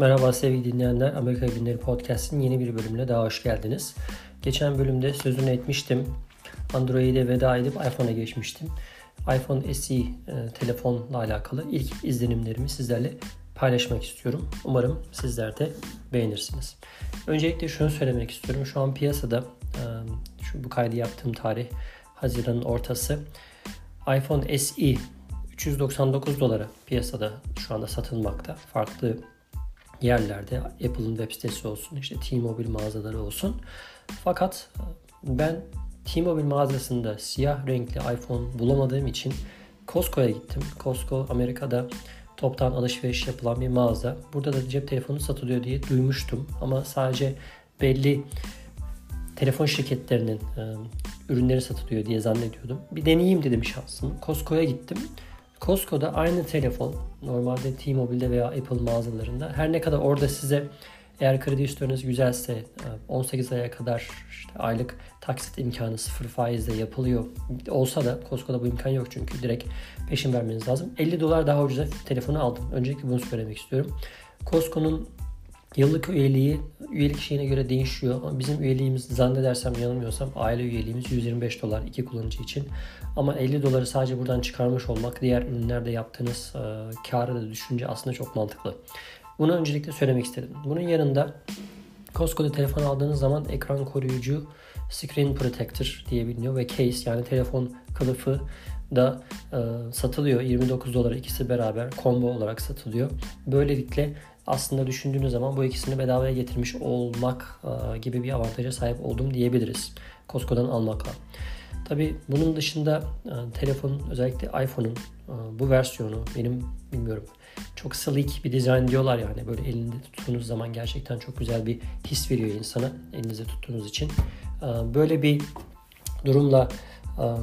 Merhaba sevgili dinleyenler. Amerika Günleri Podcast'in yeni bir bölümüne daha hoş geldiniz. Geçen bölümde sözünü etmiştim. Android'e veda edip iPhone'a geçmiştim. iPhone SE e, telefonla alakalı ilk izlenimlerimi sizlerle paylaşmak istiyorum. Umarım sizler de beğenirsiniz. Öncelikle şunu söylemek istiyorum. Şu an piyasada e, şu bu kaydı yaptığım tarih Haziran'ın ortası. iPhone SE 399 dolara piyasada şu anda satılmakta. Farklı yerlerde Apple'ın web sitesi olsun, işte T-Mobile mağazaları olsun. Fakat ben T-Mobile mağazasında siyah renkli iPhone bulamadığım için Costco'ya gittim. Costco Amerika'da toptan alışveriş yapılan bir mağaza. Burada da cep telefonu satılıyor diye duymuştum ama sadece belli telefon şirketlerinin ürünleri satılıyor diye zannediyordum. Bir deneyeyim dedim şansım. Costco'ya gittim. Costco'da aynı telefon normalde T-Mobile'de veya Apple mağazalarında her ne kadar orada size eğer kredi üstleriniz güzelse 18 e, aya kadar işte aylık taksit imkanı sıfır faizle yapılıyor olsa da Costco'da bu imkan yok çünkü direkt peşin vermeniz lazım. 50 dolar daha ucuza telefonu aldım. Öncelikle bunu söylemek istiyorum. Costco'nun Yıllık üyeliği üyelik şeyine göre değişiyor. Ama bizim üyeliğimiz zannedersem yanılmıyorsam aile üyeliğimiz 125 dolar iki kullanıcı için. Ama 50 doları sadece buradan çıkarmış olmak diğer ürünlerde yaptığınız e, karı da düşünce aslında çok mantıklı. Bunu öncelikle söylemek istedim. Bunun yanında Costco'da telefon aldığınız zaman ekran koruyucu screen protector diye biliniyor ve case yani telefon kılıfı da e, satılıyor. 29 dolar ikisi beraber combo olarak satılıyor. Böylelikle aslında düşündüğünüz zaman bu ikisini bedavaya getirmiş olmak e, gibi bir avantaja sahip oldum diyebiliriz. Costco'dan almakla. Tabi bunun dışında e, telefonun özellikle iPhone'un e, bu versiyonu benim bilmiyorum çok sleek bir dizayn diyorlar yani böyle elinde tuttuğunuz zaman gerçekten çok güzel bir his veriyor insana elinizde tuttuğunuz için. Böyle bir durumla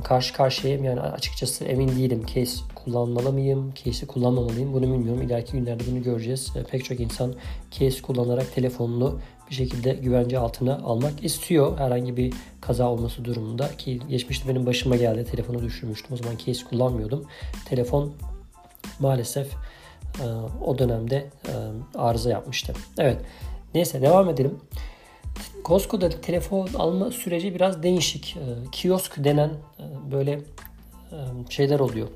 karşı karşıyayım. Yani açıkçası emin değilim. Case kullanmalı mıyım? Case'i kullanmamalıyım? Bunu bilmiyorum. İleriki günlerde bunu göreceğiz. Pek çok insan case kullanarak telefonunu bir şekilde güvence altına almak istiyor. Herhangi bir kaza olması durumunda ki geçmişte benim başıma geldi. Telefonu düşürmüştüm. O zaman case kullanmıyordum. Telefon maalesef o dönemde arıza yapmıştı. Evet. Neyse devam edelim. Costco'da telefon alma süreci biraz değişik. E, kiosk denen e, böyle e, şeyler oluyor.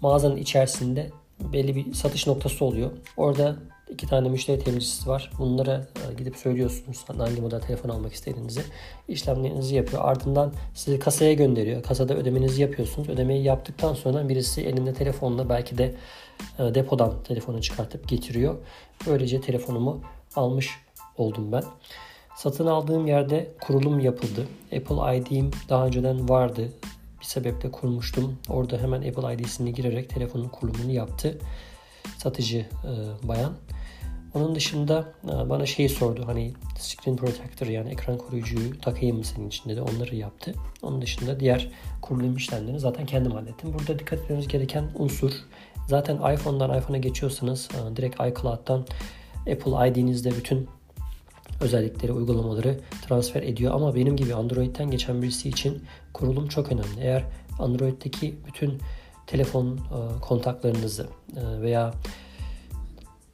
Mağazanın içerisinde belli bir satış noktası oluyor. Orada iki tane müşteri temsilcisi var. Bunlara e, gidip söylüyorsunuz hangi model telefon almak istediğinizi. İşlemlerinizi yapıyor. Ardından sizi kasaya gönderiyor. Kasada ödemenizi yapıyorsunuz. Ödemeyi yaptıktan sonra birisi elinde telefonla belki de depodan telefonu çıkartıp getiriyor. Böylece telefonumu almış oldum ben. Satın aldığım yerde kurulum yapıldı. Apple ID'm daha önceden vardı. Bir sebeple kurmuştum. Orada hemen Apple ID'sini girerek telefonun kurulumunu yaptı. Satıcı e, bayan. Onun dışında e, bana şeyi sordu hani screen protector yani ekran koruyucuyu takayım mı senin için dedi. Onları yaptı. Onun dışında diğer kurulum işlemlerini zaten kendim hallettim. Burada dikkat etmemiz gereken unsur zaten iPhone'dan iPhone'a geçiyorsanız e, direkt iCloud'dan Apple ID'nizde bütün özellikleri, uygulamaları transfer ediyor. Ama benim gibi Android'den geçen birisi için kurulum çok önemli. Eğer Android'deki bütün telefon e, kontaklarınızı e, veya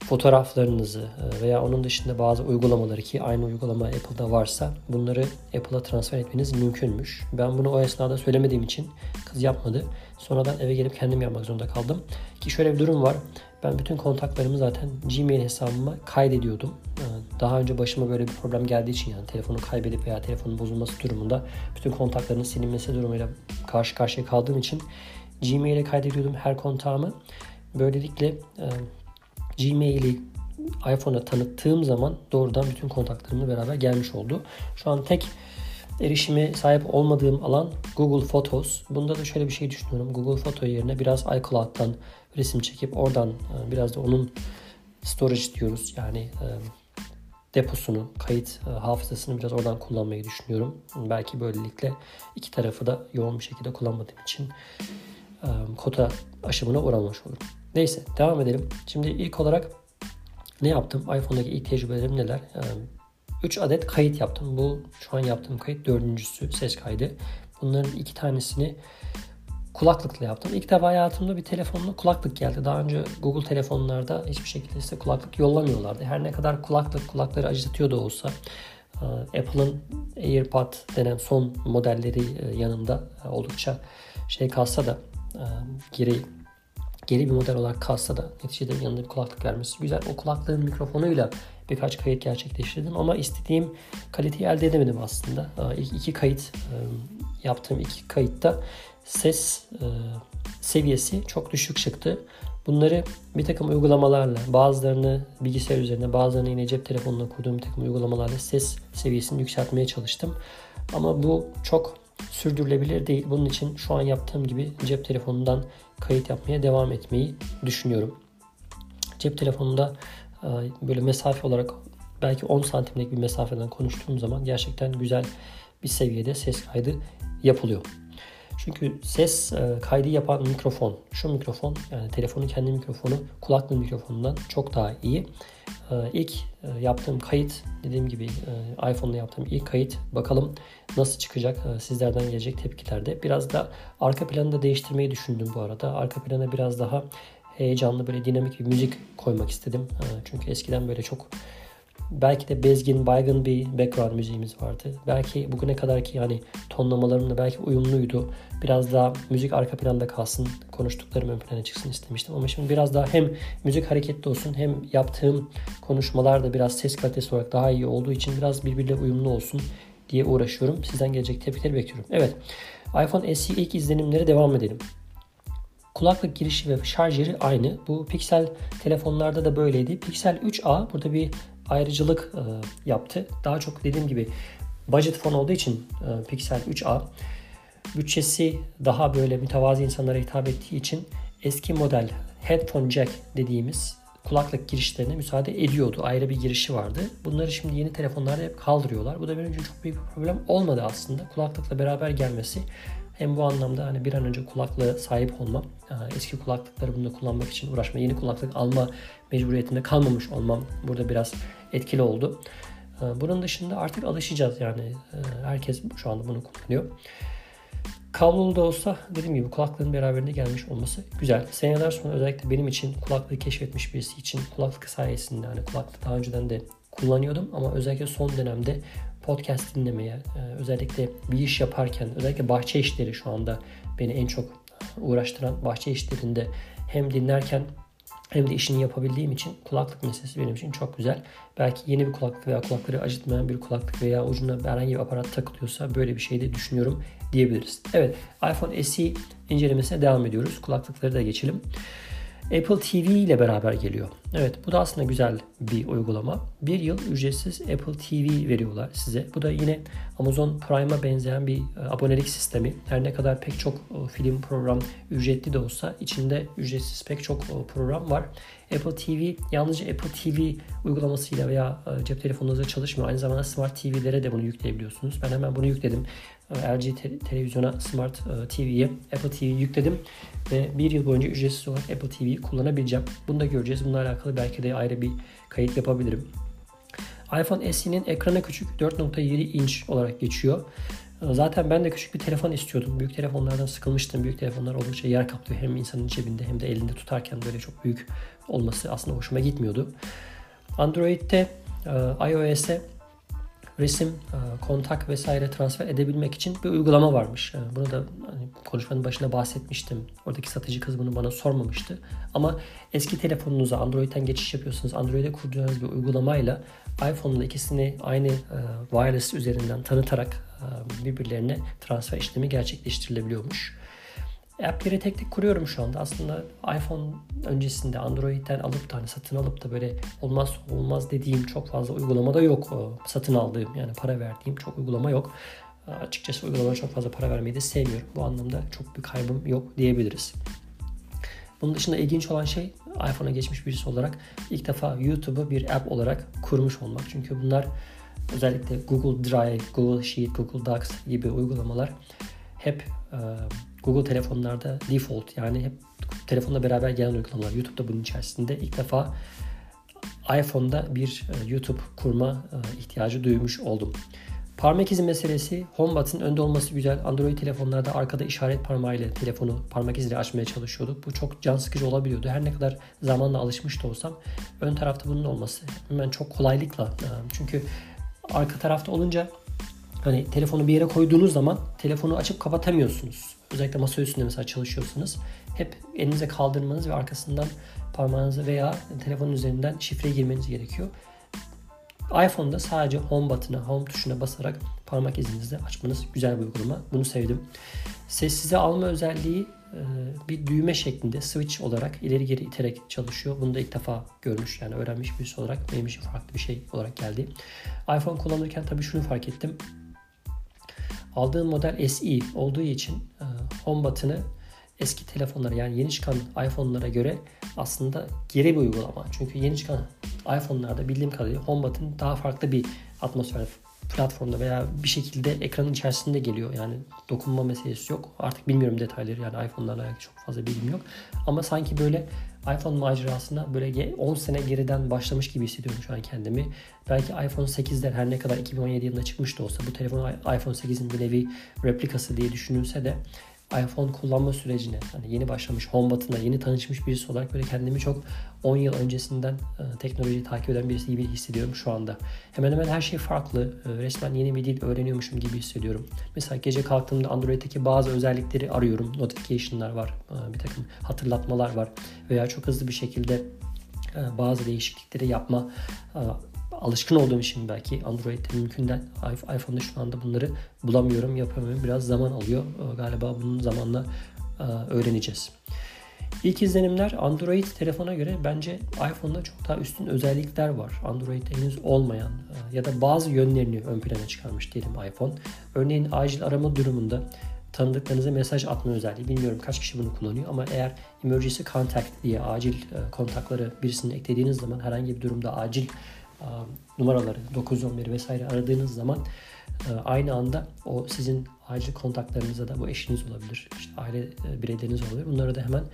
fotoğraflarınızı e, veya onun dışında bazı uygulamaları ki aynı uygulama Apple'da varsa bunları Apple'a transfer etmeniz mümkünmüş. Ben bunu o esnada söylemediğim için kız yapmadı. Sonradan eve gelip kendim yapmak zorunda kaldım. Ki şöyle bir durum var. Ben bütün kontaklarımı zaten Gmail hesabıma kaydediyordum. Ee, daha önce başıma böyle bir problem geldiği için yani telefonu kaybedip veya telefonun bozulması durumunda bütün kontakların silinmesi durumuyla karşı karşıya kaldığım için Gmail'e kaydediyordum her kontağımı. Böylelikle e, Gmail'i iPhone'a tanıttığım zaman doğrudan bütün kontaklarımla beraber gelmiş oldu. Şu an tek erişime sahip olmadığım alan Google Photos. Bunda da şöyle bir şey düşünüyorum. Google Photo yerine biraz iCloud'dan resim çekip oradan e, biraz da onun storage diyoruz. Yani e, deposunu, kayıt e, hafızasını biraz oradan kullanmayı düşünüyorum. Belki böylelikle iki tarafı da yoğun bir şekilde kullanmadığım için kota aşımına uğramamış olurum. Neyse devam edelim. Şimdi ilk olarak ne yaptım? iPhone'daki ilk tecrübelerim neler? 3 adet kayıt yaptım. Bu şu an yaptığım kayıt dördüncüsü ses kaydı. Bunların iki tanesini kulaklıkla yaptım. İlk defa hayatımda bir telefonla kulaklık geldi. Daha önce Google telefonlarda hiçbir şekilde size kulaklık yollamıyorlardı. Her ne kadar kulaklık kulakları acıtıyor da olsa e, Apple'ın AirPod denen son modelleri e, yanında e, oldukça şey kalsa da geri geri bir model olarak kalsa da neticede yanında bir kulaklık vermesi güzel. O kulaklığın mikrofonuyla birkaç kayıt gerçekleştirdim ama istediğim kaliteyi elde edemedim aslında. İlk iki kayıt yaptığım iki kayıtta ses seviyesi çok düşük çıktı. Bunları bir takım uygulamalarla, bazılarını bilgisayar üzerinde, bazılarını yine cep telefonuna kurduğum bir takım uygulamalarla ses seviyesini yükseltmeye çalıştım. Ama bu çok sürdürülebilir değil. Bunun için şu an yaptığım gibi cep telefonundan kayıt yapmaya devam etmeyi düşünüyorum. Cep telefonunda e, böyle mesafe olarak belki 10 santimlik bir mesafeden konuştuğum zaman gerçekten güzel bir seviyede ses kaydı yapılıyor. Çünkü ses e, kaydı yapan mikrofon, şu mikrofon yani telefonun kendi mikrofonu kulaklığı mikrofonundan çok daha iyi. E, ilk e, yaptığım kayıt dediğim gibi iPhone'da yaptığım ilk kayıt bakalım nasıl çıkacak sizlerden gelecek tepkilerde. Biraz da arka planı da değiştirmeyi düşündüm bu arada. Arka plana biraz daha heyecanlı böyle dinamik bir müzik koymak istedim. Çünkü eskiden böyle çok belki de bezgin, baygın bir background müziğimiz vardı. Belki bugüne kadar ki yani tonlamalarımla belki uyumluydu. Biraz daha müzik arka planda kalsın, konuştuklarım ön plana çıksın istemiştim. Ama şimdi biraz daha hem müzik hareketli olsun hem yaptığım konuşmalar da biraz ses kalitesi olarak daha iyi olduğu için biraz birbiriyle uyumlu olsun diye uğraşıyorum. Sizden gelecek tepkileri bekliyorum. Evet, iPhone SE ilk izlenimlere devam edelim. Kulaklık girişi ve şarj yeri aynı. Bu Pixel telefonlarda da böyleydi. Pixel 3a burada bir ayrıcılık e, yaptı. Daha çok dediğim gibi budget fon olduğu için e, Pixel 3a bütçesi daha böyle mütevazi insanlara hitap ettiği için eski model headphone jack dediğimiz kulaklık girişlerine müsaade ediyordu. Ayrı bir girişi vardı. Bunları şimdi yeni telefonlarda hep kaldırıyorlar. Bu da benim için çok büyük bir problem olmadı aslında. Kulaklıkla beraber gelmesi hem bu anlamda hani bir an önce kulaklığa sahip olmam, eski kulaklıkları bunu kullanmak için uğraşma, yeni kulaklık alma mecburiyetinde kalmamış olmam burada biraz etkili oldu. Bunun dışında artık alışacağız yani herkes şu anda bunu kullanıyor. Kablolu da olsa dediğim gibi kulaklığın beraberinde gelmiş olması güzel. Seneler sonra özellikle benim için kulaklığı keşfetmiş birisi için kulaklık sayesinde hani kulaklık daha önceden de kullanıyordum ama özellikle son dönemde podcast dinlemeye, e, özellikle bir iş yaparken, özellikle bahçe işleri şu anda beni en çok uğraştıran bahçe işlerinde hem dinlerken hem de işini yapabildiğim için kulaklık meselesi benim için çok güzel. Belki yeni bir kulaklık veya kulakları acıtmayan bir kulaklık veya ucuna herhangi bir aparat takılıyorsa böyle bir şey de düşünüyorum diyebiliriz. Evet iPhone SE incelemesine devam ediyoruz. Kulaklıkları da geçelim. Apple TV ile beraber geliyor. Evet bu da aslında güzel bir uygulama. Bir yıl ücretsiz Apple TV veriyorlar size. Bu da yine Amazon Prime'a benzeyen bir e, abonelik sistemi. Her ne kadar pek çok e, film program ücretli de olsa içinde ücretsiz pek çok e, program var. Apple TV yalnızca Apple TV uygulamasıyla veya cep telefonunuzda çalışmıyor. Aynı zamanda Smart TV'lere de bunu yükleyebiliyorsunuz. Ben hemen bunu yükledim. LG te- televizyona Smart TV'ye Apple TV yükledim ve bir yıl boyunca ücretsiz olarak Apple TV'yi kullanabileceğim. Bunu da göreceğiz. Bununla alakalı belki de ayrı bir kayıt yapabilirim. iPhone SE'nin ekranı küçük 4.7 inç olarak geçiyor. Zaten ben de küçük bir telefon istiyordum. Büyük telefonlardan sıkılmıştım. Büyük telefonlar oldukça yer kaplıyor. Hem insanın cebinde hem de elinde tutarken böyle çok büyük olması aslında hoşuma gitmiyordu. Android'de e, iOS'e resim, e, kontak vesaire transfer edebilmek için bir uygulama varmış. E, bunu da hani konuşmanın başında bahsetmiştim. Oradaki satıcı kız bunu bana sormamıştı. Ama eski telefonunuza Android'den geçiş yapıyorsunuz. Android'e kurduğunuz bir uygulamayla iPhone'la ikisini aynı e, wireless üzerinden tanıtarak birbirlerine transfer işlemi gerçekleştirilebiliyormuş. App'leri tek tek kuruyorum şu anda. Aslında iPhone öncesinde Android'den alıp da hani satın alıp da böyle olmaz olmaz dediğim çok fazla uygulama da yok. Satın aldığım yani para verdiğim çok uygulama yok. Açıkçası uygulamaya çok fazla para vermeyi de sevmiyorum. Bu anlamda çok bir kaybım yok diyebiliriz. Bunun dışında ilginç olan şey iPhone'a geçmiş birisi olarak ilk defa YouTube'u bir app olarak kurmuş olmak. Çünkü bunlar özellikle Google Drive, Google Sheet, Google Docs gibi uygulamalar hep Google telefonlarda default yani hep telefonla beraber gelen uygulamalar. YouTube'da bunun içerisinde ilk defa iPhone'da bir e, YouTube kurma e, ihtiyacı duymuş oldum. Parmak izi meselesi HomeBut'ın önde olması güzel. Android telefonlarda arkada işaret parmağıyla telefonu parmak iziyle açmaya çalışıyorduk. Bu çok can sıkıcı olabiliyordu. Her ne kadar zamanla alışmış da olsam ön tarafta bunun olması hemen çok kolaylıkla. E, çünkü arka tarafta olunca hani telefonu bir yere koyduğunuz zaman telefonu açıp kapatamıyorsunuz. Özellikle masa üstünde mesela çalışıyorsunuz. Hep elinize kaldırmanız ve arkasından parmağınızı veya telefonun üzerinden şifre girmeniz gerekiyor iPhone'da sadece home button'a, home tuşuna basarak parmak izinizle açmanız güzel bir uygulama. Bunu sevdim. Sessize alma özelliği e, bir düğme şeklinde switch olarak ileri geri iterek çalışıyor. Bunu da ilk defa görmüş yani öğrenmiş birisi olarak benim için farklı bir şey olarak geldi. iPhone kullanırken tabii şunu fark ettim. Aldığım model SE olduğu için e, home button'ı eski telefonlara yani yeni çıkan iPhone'lara göre aslında geri bir uygulama. Çünkü yeni çıkan iPhone'larda bildiğim kadarıyla HomeButton daha farklı bir atmosfer platformda veya bir şekilde ekranın içerisinde geliyor. Yani dokunma meselesi yok. Artık bilmiyorum detayları yani iPhone'larla alakalı çok fazla bilgim yok. Ama sanki böyle iPhone macerasına böyle 10 sene geriden başlamış gibi hissediyorum şu an kendimi. Belki iPhone 8'den her ne kadar 2017 yılında çıkmış da olsa bu telefon iPhone 8'in bir nevi replikası diye düşünülse de iPhone kullanma sürecine hani yeni başlamış home button'la yeni tanışmış birisi olarak böyle kendimi çok 10 yıl öncesinden e, teknolojiyi takip eden birisi gibi hissediyorum şu anda. Hemen hemen her şey farklı. E, resmen yeni bir dil öğreniyormuşum gibi hissediyorum. Mesela gece kalktığımda Android'deki bazı özellikleri arıyorum. Notification'lar var. E, bir takım hatırlatmalar var. Veya çok hızlı bir şekilde e, bazı değişiklikleri yapma e, alışkın olduğum için belki Android'de mümkünden iPhone'da şu anda bunları bulamıyorum, yapamıyorum. Biraz zaman alıyor. Ee, galiba bunun zamanla e, öğreneceğiz. İlk izlenimler Android telefona göre bence iPhone'da çok daha üstün özellikler var. Android'de henüz olmayan e, ya da bazı yönlerini ön plana çıkarmış diyelim iPhone. Örneğin acil arama durumunda tanıdıklarınıza mesaj atma özelliği. Bilmiyorum kaç kişi bunu kullanıyor ama eğer emergency contact diye acil e, kontakları birisini eklediğiniz zaman herhangi bir durumda acil numaraları 911 vesaire aradığınız zaman aynı anda o sizin acil kontaklarınıza da bu eşiniz olabilir, işte aile bireyleriniz olabilir. Bunlara da hemen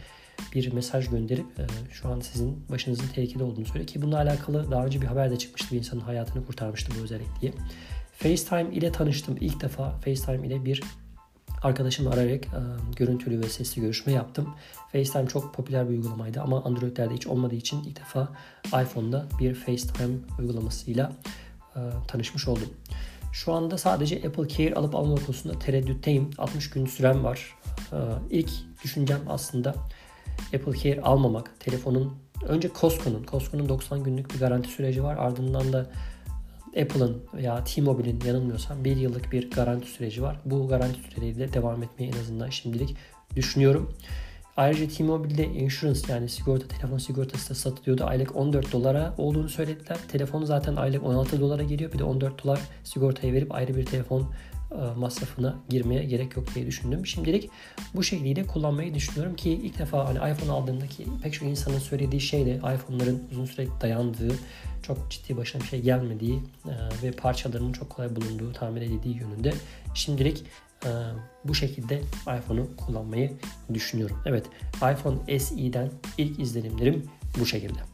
bir mesaj gönderip şu an sizin başınızın tehlikede olduğunu söylüyor ki bununla alakalı daha önce bir haber de çıkmıştı. Bir insanın hayatını kurtarmıştı bu özellik diye. FaceTime ile tanıştım. İlk defa FaceTime ile bir arkadaşımı arayarak e, görüntülü ve sesli görüşme yaptım. FaceTime çok popüler bir uygulamaydı ama Android'lerde hiç olmadığı için ilk defa iPhone'da bir FaceTime uygulamasıyla tanışmış oldum. Şu anda sadece Apple Care alıp alma konusunda tereddütteyim. 60 gün sürem var. E, ilk düşüncem aslında Apple Care almamak. Telefonun önce Costco'nun, Costco'nun 90 günlük bir garanti süreci var. Ardından da Apple'ın veya T-Mobile'in yanılmıyorsam bir yıllık bir garanti süreci var. Bu garanti süreciyle devam etmeyi en azından şimdilik düşünüyorum. Ayrıca T-Mobile'de insurance yani sigorta, telefon sigortası da satılıyordu. Aylık 14 dolara olduğunu söylediler. Telefon zaten aylık 16 dolara geliyor. Bir de 14 dolar sigortaya verip ayrı bir telefon masrafına girmeye gerek yok diye düşündüm. Şimdilik bu şekliyle kullanmayı düşünüyorum ki ilk defa hani iPhone aldığımdaki pek çok insanın söylediği şey de iPhone'ların uzun süre dayandığı, çok ciddi başına bir şey gelmediği e, ve parçalarının çok kolay bulunduğu, tamir edildiği yönünde. Şimdilik e, bu şekilde iPhone'u kullanmayı düşünüyorum. Evet, iPhone SE'den ilk izlenimlerim bu şekilde.